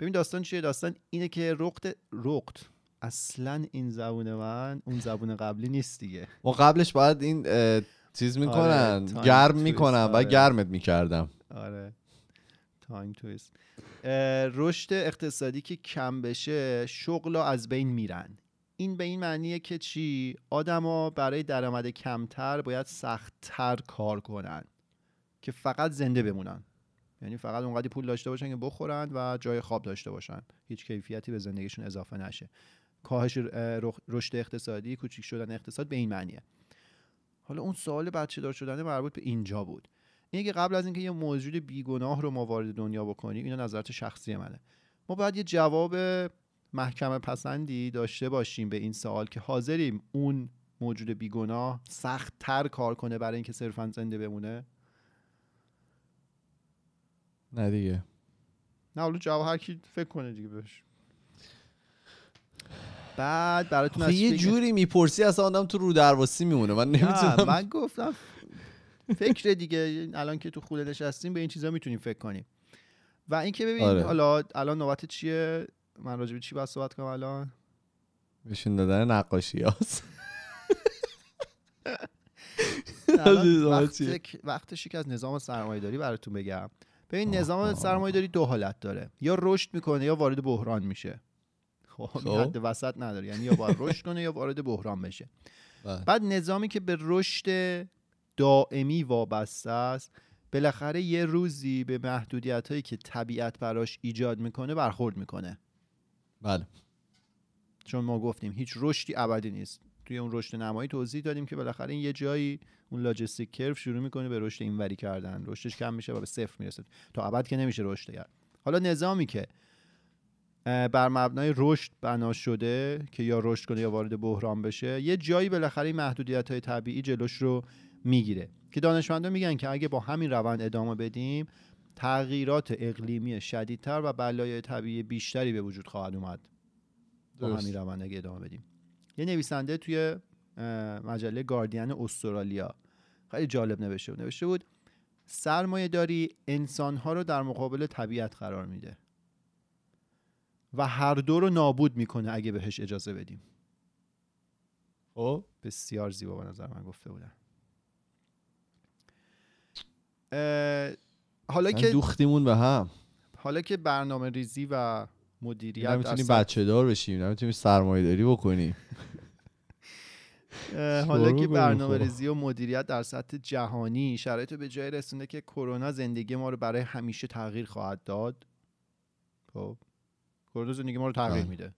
Speaker 2: ببین داستان چیه؟ داستان اینه که رقت رقت اصلا این زبون من اون زبون قبلی نیست دیگه.
Speaker 1: و قبلش باید این چیز می‌کنن آره، گرم می‌کنن آره. و گرمت می‌کردم.
Speaker 2: آره تایم تویست رشد اقتصادی که کم بشه شغل از بین میرن. این به این معنیه که چی؟ آدما برای درآمد کمتر باید سختتر کار کنن که فقط زنده بمونن. یعنی فقط اونقدی پول داشته باشن که بخورن و جای خواب داشته باشن. هیچ کیفیتی به زندگیشون اضافه نشه. کاهش رشد اقتصادی کوچیک شدن اقتصاد به این معنیه. حالا اون سوال بچه دار شدن مربوط به اینجا بود. اینه که قبل از اینکه یه موجود بیگناه رو ما وارد دنیا بکنیم اینا نظرت شخصی منه. ما باید یه جواب محکمه پسندی داشته باشیم به این سوال که حاضریم اون موجود بیگناه سخت تر کار کنه برای اینکه صرفا زنده بمونه؟
Speaker 1: نه دیگه.
Speaker 2: نه حالا جواب هر کی فکر کنه دیگه بهش. بعد براتون
Speaker 1: یه جوری می‌پرسی اصلا آدم تو رو درواسی میمونه. من نمی‌تونم.
Speaker 2: من گفتم فکر دیگه الان که تو خوله نشستیم به این چیزا می‌تونیم فکر کنیم. و اینکه ببین آره. حالا الان نوبت چیه؟ من راجع چی باید صحبت کنم الان؟
Speaker 1: بشین دادن نقاشی هست
Speaker 2: وقتشی که از نظام سرمایه داری براتون بگم. ببین نظام سرمایه داری دو حالت داره. یا رشد می‌کنه یا وارد بحران میشه. خب, خب. حد وسط نداره. یعنی یا باید رشد کنه یا وارد بحران بشه. بله. بعد نظامی که به رشد دائمی وابسته است بالاخره یه روزی به محدودیت هایی که طبیعت براش ایجاد می‌کنه برخورد می‌کنه.
Speaker 1: بله.
Speaker 2: چون ما گفتیم هیچ رشدی ابدی نیست. توی اون رشد نمایی توضیح دادیم که بالاخره این یه جایی اون لاجستیک کرف شروع می‌کنه به رشد اینوری کردن. رشدش کم میشه و به صفر می‌رسه. تا ابد که نمیشه رشد کرد. حالا نظامی که بر مبنای رشد بنا شده که یا رشد کنه یا وارد بحران بشه یه جایی بالاخره این محدودیت های طبیعی جلوش رو می‌گیره که دانشمندان میگن که اگه با همین روند ادامه بدیم تغییرات اقلیمی شدیدتر و بلایای طبیعی بیشتری به وجود خواهد اومد. با همین روند اگه ادامه بدیم. یه نویسنده توی مجله گاردین استرالیا خیلی جالب نوشته بود. نوشته بود سرمایه داری انسانها رو در مقابل طبیعت قرار میده. و هر دو رو نابود می‌کنه اگه بهش اجازه بدیم.
Speaker 1: خب
Speaker 2: بسیار زیبا به نظر من گفته بودن. حالا که
Speaker 1: دوختیمون به هم.
Speaker 2: حالا که برنامه ریزی و مدیریت
Speaker 1: نمی‌تونیم بچه دار بشیم نمی‌تونیم سرمایه داری بکنیم
Speaker 2: حالا که برنامه ریزی و مدیریت در سطح جهانی شرایط به جای رسونده که کرونا زندگی ما رو برای همیشه تغییر خواهد داد. خب. کرونا زندگی ما رو تغییر. میده.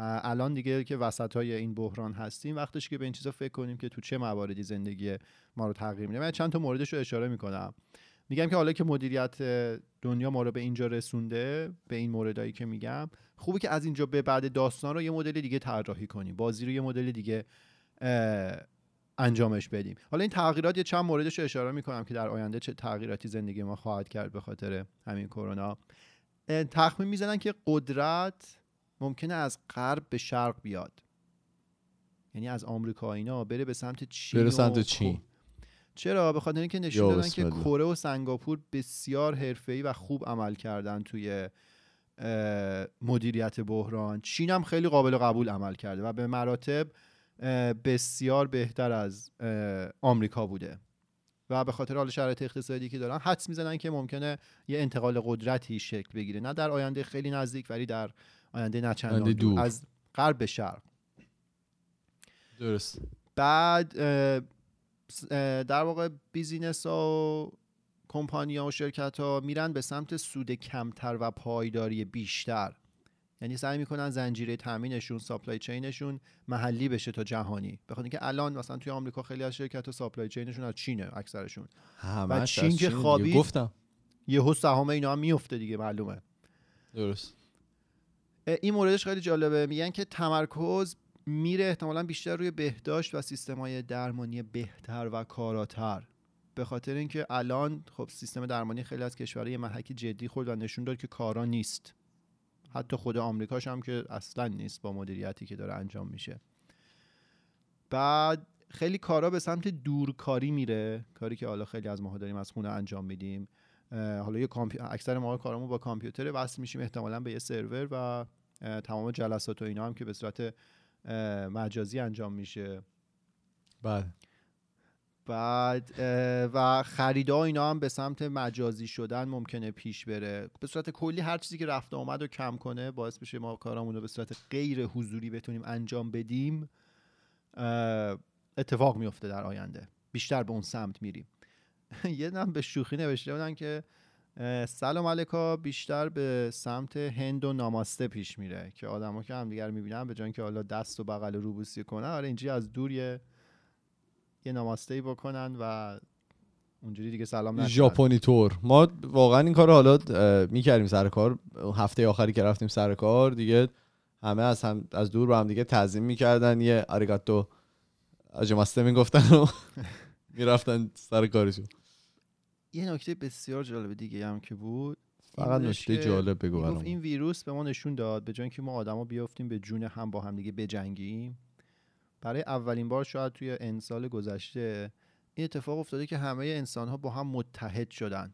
Speaker 2: الان دیگه که وسط های این بحران هستیم وقتش که به این چیزا فکر کنیم که تو چه مواردی زندگی ما رو تغییر میده. من چند تا موردش رو اشاره می‌کنم. میگم که حالا که مدیریت دنیا ما رو به اینجا رسونده به این موردایی که میگم خوبه که از اینجا به بعد داستان رو یه مدل دیگه طراحی کنیم بازی رو یه مدل دیگه انجامش بدیم. حالا این تغییرات یه چند موردش رو اشاره می‌کنم که در آینده چه تغییراتی زندگی ما خواهد کرد به خاطر همین کرونا. تخمین می‌زنن که قدرت ممکنه از غرب به شرق بیاد. یعنی از آمریکا اینا بره به سمت چین
Speaker 1: بره سمت چین.
Speaker 2: چرا؟ به خاطر اینکه نشون دادن که کره و سنگاپور بسیار حرفه‌ای و خوب عمل کردن توی مدیریت بحران. چین هم خیلی قابل قبول عمل کرده و به مراتب بسیار بهتر از آمریکا بوده. و به خاطر حال شرایط اقتصادی که دارن حدس می‌زنن که ممکنه یه انتقال قدرتی شکل بگیره نه در آینده خیلی نزدیک ولی در آینده نه دور. از غرب به شرق.
Speaker 1: درست.
Speaker 2: بعد در واقع بیزینس ها و کمپانی ها و شرکت ها میرن به سمت سود کمتر و پایداری بیشتر. یعنی سعی می‌کنن زنجیره تامینشون supply chain شون محلی بشه تا جهانی. بخاطر اینکه الان مثلا توی آمریکا خیلی از شرکت ها supply chain شون از چینه اکثرشون.
Speaker 1: و چین که خوابید
Speaker 2: گفتم. یهو سهام اینا هم میفته دیگه معلومه.
Speaker 1: درست.
Speaker 2: این موردش خیلی جالبه. میگن که تمرکز میره احتمالا بیشتر روی بهداشت و سیستم های درمانی بهتر و کاراتر. به خاطر اینکه الان خب سیستم درمانی خیلی از کشورهای محکی جدی خورد و نشون داد که کارا نیست. حتی خود آمریکاش هم که اصلا نیست با مدیریتی که داره انجام میشه. بعد خیلی کارا به سمت دورکاری میره کاری که حالا خیلی از ماها داریم از خونه انجام میدیم. حالا یه اکثر ما کارمون با کامپیوتر وصل میشیم احتمالا به یه سرور و تمام جلسات و اینا هم که به صورت مجازی انجام میشه.
Speaker 1: بله.
Speaker 2: بعد و خریدها اینا هم به سمت مجازی شدن ممکنه پیش بره. به صورت کلی هر چیزی که رفته آمد رو کم کنه باعث بشه ما کارامون رو به صورت غیر حضوری بتونیم انجام بدیم اتفاق میفته در آینده. بیشتر به اون سمت میریم. یه نم به شوخی نوشته بودن که سلام علیکا بیشتر به سمت هند و ناماسته پیش میره. که آدما که هم دیگر می‌بینن به جان که حالا دست و بغل روبوسی کنن آره اینجوری از دور یه ناماسته بکنن و اونجوری دیگه سلام نشن
Speaker 1: ژاپنی تور ما واقعا این کار حالا می‌کردیم سر کار. هفته آخری که رفتیم سر کار دیگه همه از هم از دور با هم دیگه تعظیم می‌کردن. یه آریگاتو. آجماسته می‌گفتن و می‌رفتن سر کارشون.
Speaker 2: یه نکته بسیار جالب دیگه هم که بود.
Speaker 1: فقط نکته جالب بگو
Speaker 2: این ویروس به ما نشون داد به جای که ما آدما بیافتیم به جون هم با هم دیگه بجنگیم. برای اولین بار شاید توی ان سال گذشته این اتفاق افتاده که همه انسان ها با هم متحد شدن.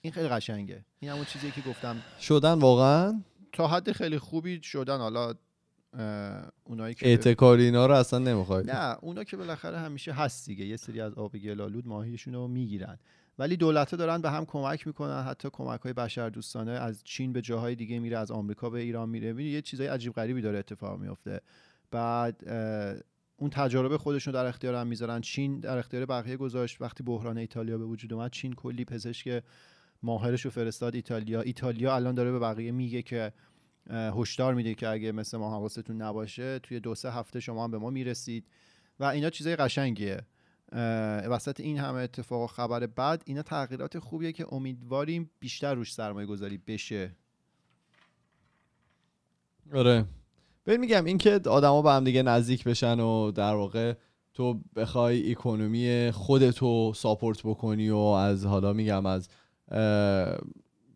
Speaker 2: این خیلی قشنگه. این همون چیزی که گفتم.
Speaker 1: شدن واقعا؟
Speaker 2: تا حد خیلی خوبی شدن. حالا اونایی که
Speaker 1: اعتکاری اینا رو اصلا نمی‌خوای.
Speaker 2: نه اونا که بالاخره همیشه هست دیگه. یه سری از آب گلالود ماهیشون رو می‌گیرن. ولی دولتها دارن به هم کمک می‌کنن. حتی کمک های بشر دوستانه از چین به جاهای دیگه میره از آمریکا به ایران میره. یه چیزای عجیب غریبی داره اتفاق میفته بعد اون تجارب خودشون در اختیار هم می‌ذارن. چین در اختیار بقیه گذاشت. وقتی بحران ایتالیا به وجود اومد چین کلی پزشک ماهرش رو فرستاد ایتالیا. ایتالیا الان داره به بقیه میگه که هشدار میده که اگه مثل ما حواستون نباشه توی دو سه هفته شما هم به ما می‌رسید. و اینا چیزای قشنگیه. وسط این همه اتفاق و خبر بعد اینا تغییرات خوبیه که امیدواریم بیشتر روش سرمایه گذاری بشه.
Speaker 1: آره. ببین میگم این که آدما به هم دیگه نزدیک بشن و در واقع تو بخوای اکونومی خودتو ساپورت بکنی و از حالا میگم از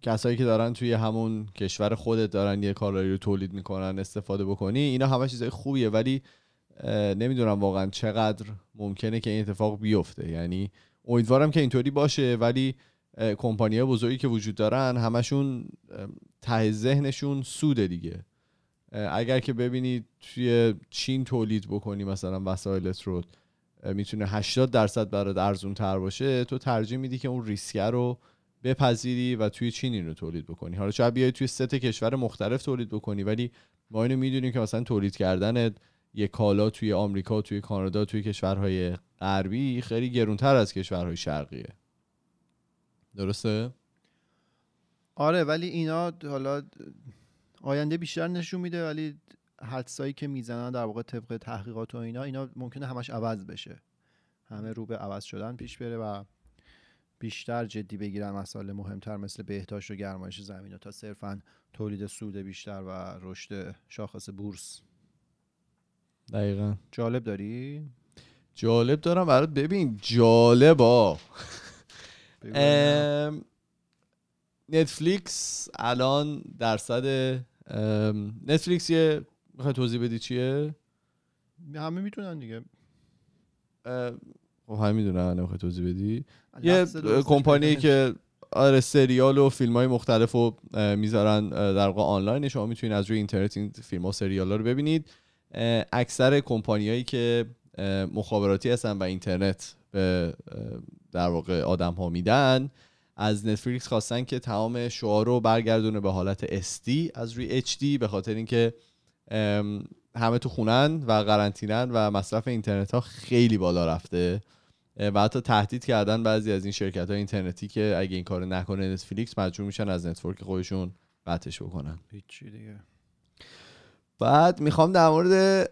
Speaker 1: کسایی که دارن توی همون کشور خودت دارن یه کالری رو تولید می‌کنن استفاده بکنی اینا همه چیزای خوبیه ولی نمی‌دونم واقعا چقدر ممکنه که این اتفاق بیفته. یعنی امیدوارم که اینطوری باشه ولی کمپانی بزرگی که وجود دارن همشون ته ذهنشون سوده دیگه. اگر که ببینید توی چین تولید بکنی مثلا وسایلت رو می‌تونه 80 درصد برات ارزون تر باشه تو ترجیح میدی که اون ریسک رو بپذیری و توی چین این تولید بکنی. حالا شاید بیای توی ست کشور مختلف تولید بکنی ولی ما اینو می‌دونیم که مثلا تولید کردن یه کالا توی آمریکا توی کانادا توی کشورهای غربی خیلی گرونتر از کشورهای شرقیه. درسته؟
Speaker 2: آره ولی اینا حالا آینده بیشتر نشون میده ولی حدسایی که می‌زنن در واقع طبق تحقیقات و اینا اینا ممکنه همش عوض بشه. همه رو به عوض شدن پیش بره و بیشتر جدی بگیرن مسائل مهمتر مثل بهداشت و گرمایش زمین تا صرفا تولید سود بیشتر و رشد شاخص بورس.
Speaker 1: دقیقا.
Speaker 2: جالب داری؟
Speaker 1: جالب دارم. برات ببین جالبا. نتفلیکس الان درصد نتفلیکس یه می‌خوای توضیح بدی چیه؟
Speaker 2: همه می‌تونن دیگه.
Speaker 1: خب همه می‌دونن نمی‌خوای توضیح بدی. یه کمپانی که آره سریال و فیلم های مختلف رو می‌ذارن در واقع آنلاین شما می‌تونید از روی اینترنت این فیلم ها سریال ها رو ببینید. اکثر کمپانیایی که مخابراتی هستن و اینترنت به در واقع آدم ها میدن از نتفلیکس خواستن که تمام شعا رو برگردونه به حالت SD از روی HD به خاطر اینکه همه تو خونن و قرنطینن و مصرف اینترنت ها خیلی بالا رفته. و حتی تهدید کردن بعضی از این شرکت های اینترنتی که اگه این کار نکنه Netflix مجبور میشن از network خودشون قطعش بکنن.
Speaker 2: هیچی دیگه.
Speaker 1: بعد می‌خوام در مورد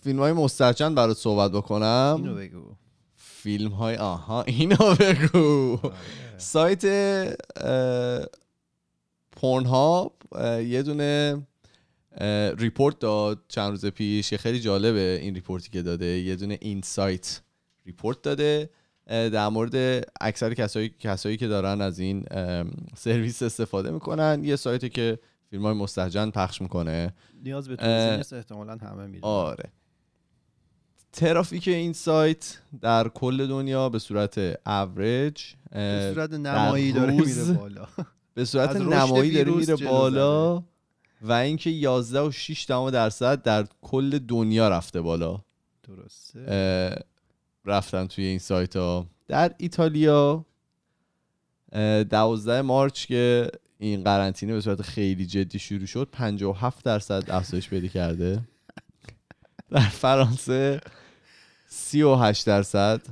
Speaker 1: فیلم های مستهجن برات صحبت بکنم.
Speaker 2: اینو بگو.
Speaker 1: فیلم های آها اینو بگو. سایت Pornhub یه دونه report داد چند روز پیش. که خیلی جالبه این report ی که داده. یه دونه insight report داده. در مورد اکثر کسایی کسایی که دارن از این سرویس استفاده می‌کنن. یه سایتی که فیلم های مستهجن پخش می‌کنه.
Speaker 2: نیاز به توضیح نیست احتمالا همه می‌دونن.
Speaker 1: آره. ترافیک این سایت در کل دنیا به صورت اوریج
Speaker 2: به صورت نمایی داره میره بالا.
Speaker 1: به صورت نمایی داره میره بالا و اینکه 11 و 6 دهم درصد در کل دنیا رفته بالا.
Speaker 2: درسته.
Speaker 1: رفتن توی این سایت ها در ایتالیا اه، 12 مارچ که این قرنطینه به صورت خیلی جدی شروع شد 57 درصد افزایش پیدا کرده. در فرانسه 38 درصد.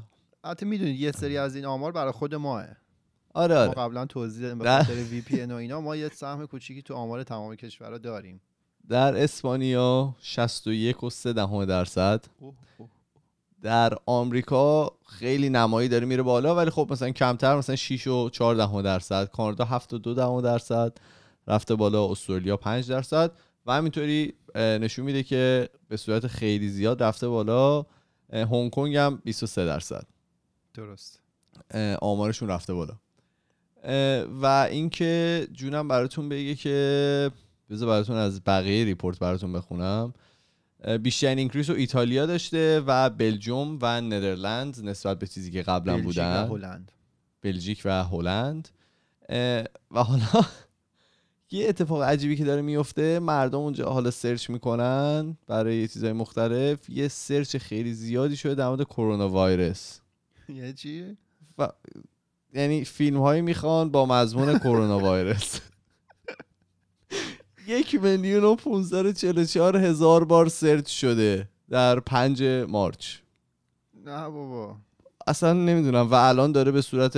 Speaker 2: البته می‌دونید یه سری از این آمار برای خود ماه.
Speaker 1: آره
Speaker 2: ما
Speaker 1: آره
Speaker 2: قبلا توضیح دادیم به. خاطر وی پی و اینا ما یه سهم کوچیکی تو آمار تمام کشورها داریم.
Speaker 1: در اسپانیا 61 و 3 دهم درصد. در آمریکا خیلی نمایی داره میره بالا ولی خب مثلا کمتر مثلا 6 و 4 دهم درصد. کانادا 7 و 2 دهم درصد رفته بالا استرالیا 5 درصد. و همینطوری نشون میده که به صورت خیلی زیاد رفته بالا. هنگ کنگ هم 23 درصد.
Speaker 2: درست.
Speaker 1: آمارشون رفته بالا. و اینکه جونم براتون بگه که بذار براتون از بقیه report براتون بخونم. بیشترین increase رو ایتالیا داشته و بلژوم و Netherlands نسبت به چیزی که قبلا
Speaker 2: بلژیک و
Speaker 1: بودن.
Speaker 2: هلند.
Speaker 1: بلژیک و هلند. و حالا یه اتفاق عجیبی که داره میفته مردم اونجا حالا search می‌کنن برای یه چیزهای مختلف. یه search خیلی زیادی شده در مورد coronavirus
Speaker 2: یه چی؟
Speaker 1: و یعنی فیلم هایی می‌خوان با مضمون coronavirus یک میلیون و 544 هزار بار search شده در پنج March.
Speaker 2: نه بابا.
Speaker 1: اصلا نمی‌دونم و الان داره به صورت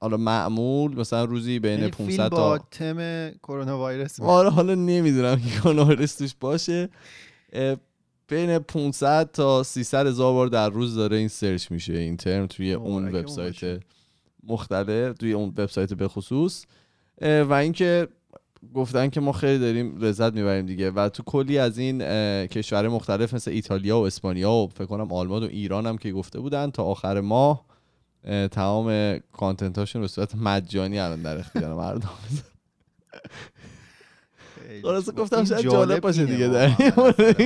Speaker 1: حالا معمول مثلا روزی بین
Speaker 2: یعنی فیلم
Speaker 1: 500
Speaker 2: با
Speaker 1: تا
Speaker 2: تم کرونا وایرس
Speaker 1: آره حالا نمی‌دونم که کرونا وایرس توش باشه. بین 500 تا 300 هزار بار در روز داره این سرچ میشه این ترم توی اون وبسایت. مختلف توی اون وبسایت به خصوص. و اینکه گفتن که ما خیلی داریم لذت می‌بریم دیگه. و تو کلی از این کشورهای مختلف مثل ایتالیا و اسپانیا و فکر کنم آلمان و ایران هم که گفته بودن تا آخر ماه اه، تمام کانتنت هاشون به صورت مجانی الان در اختیار مردم
Speaker 2: خوب.
Speaker 1: گفتم شاید جالب باشه دیگه. در.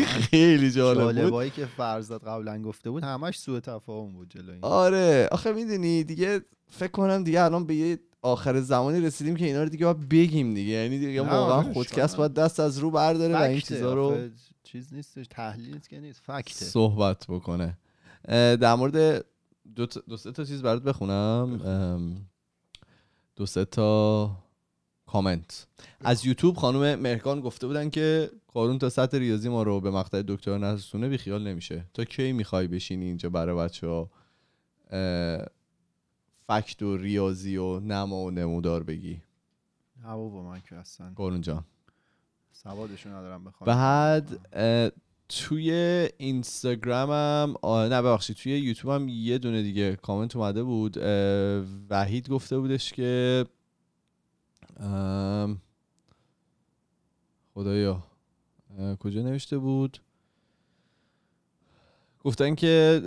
Speaker 1: خیلی جالب بود
Speaker 2: جالبایی که فرزاد قبلا گفته بود همش سوء تفاهم بود جلو این
Speaker 1: آره آخه می‌دونی دیگه فکر کنم دیگه الان به یه آخر زمانی رسیدیم که اینا رو دیگه باید بگیم دیگه یعنی دیگه واقعا خودکست
Speaker 2: کن.
Speaker 1: باید دست از رو برداره و این چیزا رو
Speaker 2: چیز نیستش تحلیل نیست که نیست فکته
Speaker 1: صحبت بکنه در مورد دو, تا- دو سه تا چیز برات بخونم. دو سه تا کامنت. از یوتیوب خانم مهرگان گفته بودن که کارون تا سطح ریاضی ما رو به مقطع دکتر نرسونه بی خیال نمیشه. تا کی می‌خوای بشینی اینجا برای بچه ها فکت و ریاضی و نما و نمودار بگی.
Speaker 2: نه بابا من که اصلا
Speaker 1: کارون جان.
Speaker 2: سوادشو ندارم بخوام.
Speaker 1: بعد توی اینستاگرامم نه ببخشید توی یوتیوبم یه دونه دیگه کامنت اومده بود وحید گفته بودش که خدایا کجا نوشته بود؟ گفتن که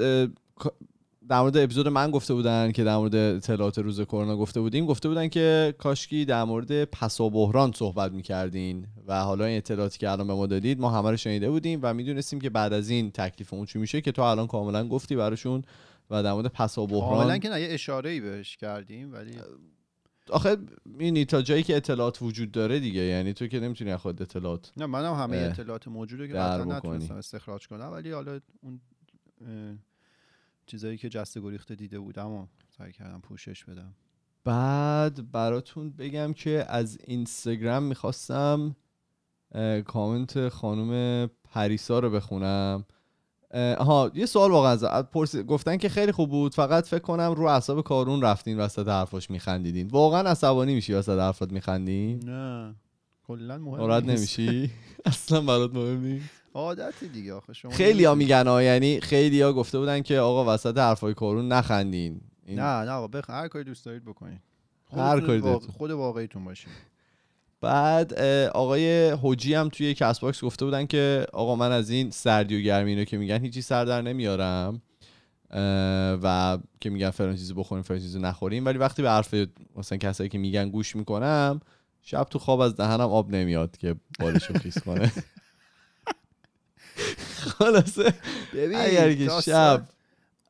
Speaker 1: در مورد اپیزود من گفته بودن که در مورد اطلاعات روز کرونا گفته بودیم گفته بودن که کاشکی در مورد پس و بحران صحبت می‌کردین و حالا این اطلاعاتی که الان به ما دادید ما همه رو شنیده بودیم و می‌دونستیم که بعد از این تکلیف اون چی میشه که تو الان کاملا گفتی براشون و در مورد پس و
Speaker 2: کاملا
Speaker 1: بحران
Speaker 2: که نه یه اشاره ای بهش کردیم ولی
Speaker 1: آخه اینی تا جایی که اطلاعات وجود داره دیگه یعنی تو که نمی‌تونی از خود اطلاعات
Speaker 2: نه منم همه
Speaker 1: اه،
Speaker 2: اطلاعات موجوده که قطعا. نتونستم استخراج کنم ولی حالا اون چیزایی که جسته گریخته دیده بودم و سعی کردم پوشش بدم.
Speaker 1: بعد براتون بگم که از اینستاگرام می‌خواستم کامنت خانم پریسا رو بخونم. آها یه سوال واقعا از پرس... گفتن که خیلی خوب بود فقط فکر کنم رو اعصاب کارون رفتین وسط حرفاش میخندیدین. واقعا عصبانی میشی وسط حرفات میخندی
Speaker 2: نه. کلا مهم.
Speaker 1: نمیشی؟ اصلا برات مهم نیست.
Speaker 2: عادت دیگه آخه شما
Speaker 1: خیلی ها. میگن ها یعنی خیلی ها گفته بودن که آقا وسط حرفای کارون نخندین این
Speaker 2: نه نه آقا بخ... هر کاری دوست دارید بکنید
Speaker 1: هر کاری
Speaker 2: واقع-. خود واقعیتون باشین
Speaker 1: بعد آقای حجی هم توی Castbox گفته بودن که آقا من از این سردی و گرمی اینو که میگن هیچی سر در نمیارم و که میگن فلان چیزی بخوریم فلان چیزی نخوریم ولی وقتی به حرف مثلا کسایی که میگن گوش می‌کنم شب تو خواب از دهنم آب نمیاد که بالشو خیس کنه خلاصه.
Speaker 2: ببین
Speaker 1: اگر که شب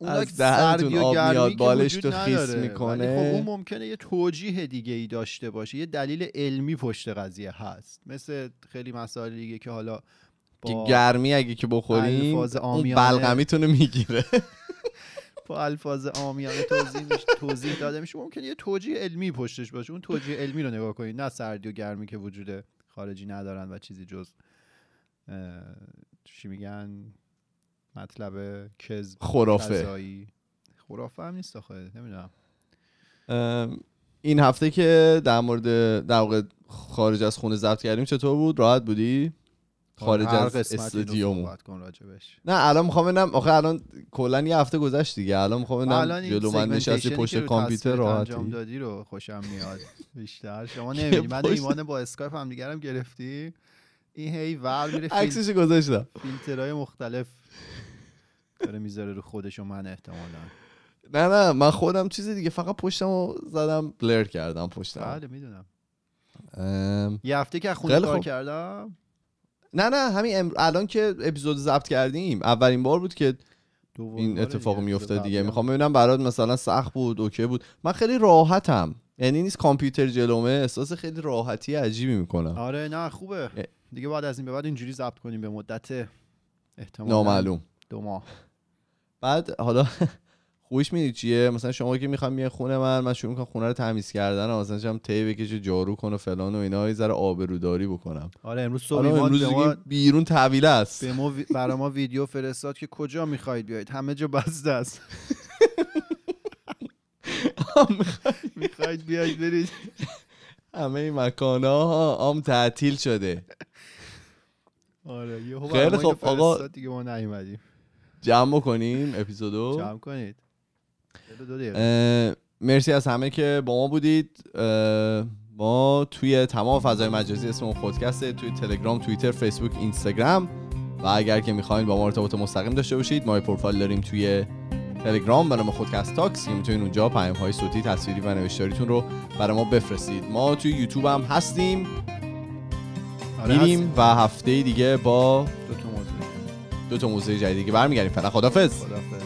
Speaker 1: از دهنتون آب میاد، بالش
Speaker 2: وجود
Speaker 1: تو خیس می‌کنه.
Speaker 2: خب اون ممکنه یه توجیه دیگه ای داشته باشه یه دلیل علمی پشت قضیه هست. مثل خیلی مسائل دیگه که حالا
Speaker 1: که گرمی اگه که بخوریم اون
Speaker 2: عامیانه.
Speaker 1: بلغمیتون رو می‌گیره.
Speaker 2: با الفاظ عامیانه توضیح توضیح داده میشه. ممکنه یه توجیه علمی پشتش باشه. اون توجیه علمی رو نگاه کنید. نه سردی و گرمی که وجود خارجی ندارن و چیزی جز چی میگن؟ مطلب کذب
Speaker 1: خرافه.
Speaker 2: خرافه هم نیست آخه نمی‌دونم.
Speaker 1: این هفته که در مورد در واقع خارج از خونه ضبط کردیم چطور بود؟ راحت بودی؟ خارج
Speaker 2: هر
Speaker 1: از استودیومون.
Speaker 2: صحبت کن راجبش
Speaker 1: نه الان می‌خوام ببینم. آخه الان کلا یه هفته گذشت دیگه. الان می‌خوام ببینم جلو من نشستی پشت کامپیوتر راحتی؟
Speaker 2: انجام دادی رو خوشم میاد. بیشتر. شما نمی‌دونی من ایمان با اسکایپ هم دیگرم گرفتی؟ این هی ور میره
Speaker 1: عکسش گذاشتم
Speaker 2: فیلترهای مختلف داره می‌ذاره رو خودش و من احتمالا
Speaker 1: نه نه من خودم چیز دیگه فقط پشتمو زدم blur کردم پشتم
Speaker 2: بله می‌دونم
Speaker 1: ام،
Speaker 2: یه هفته که خونه کار. کردم
Speaker 1: نه نه همین امر... الان که اپیزود ضبط کردیم اولین بار بود که این اتفاق. میفته دیگه. می‌خوام ببینم برات مثلا سخت بود اوکی بود من خیلی راحتم یعنی نیست کامپیوتر جلومه احساس خیلی راحتی عجیبی می‌کنم
Speaker 2: آره نه خوبه. دیگه بعد از این به بعد اینجوری ضبط کنیم به مدت احتمالا
Speaker 1: نامعلوم.
Speaker 2: دو ماه.
Speaker 1: بعد حالا خوش می‌دید چیه؟ مثلا شما که می‌خوام بیاین خونه من من شروع می‌کنم خونه رو تمیز کردن و مثلا شم تی بکشه جارو کن و فلان و اینا یه ذره آبروداری بکنم.
Speaker 2: آره امروز صبح ایمان
Speaker 1: امروز
Speaker 2: ما
Speaker 1: بیرون طویله است.
Speaker 2: به ما برای ما ویدیو فرستاد که کجا می‌خواید بیاید همه جا بسته است. می‌خواید بیاید برید.
Speaker 1: همه این مکان ها آم تعطیل شده.
Speaker 2: آره یهو
Speaker 1: خیلی
Speaker 2: برای ما
Speaker 1: خب، آقا.
Speaker 2: دیگه ما نیومدیم.
Speaker 1: جمع بکنیم اپیزودو
Speaker 2: جمع کنید.
Speaker 1: مرسی از همه که با ما بودید. ما توی تمام فضای مجازی اسم خودکسته توی تلگرام توییتر فیسبوک اینستاگرام. و اگر که می‌خواین با ما ارتباط مستقیم داشته باشید ما پروفایل داریم توی تلگرام به نام خودکست تاکس که می‌تونید اونجا پیام های صوتی تصویری و نوشتاریتون رو برای ما بفرستید. ما توی یوتیوب هم هستیم.
Speaker 2: آره
Speaker 1: میریم و هفته دیگه با.
Speaker 2: دو تا موضوع.
Speaker 1: دو تا موزه جدیدی که برمیگردیم. فعلا خدافظ
Speaker 2: خداحافظ.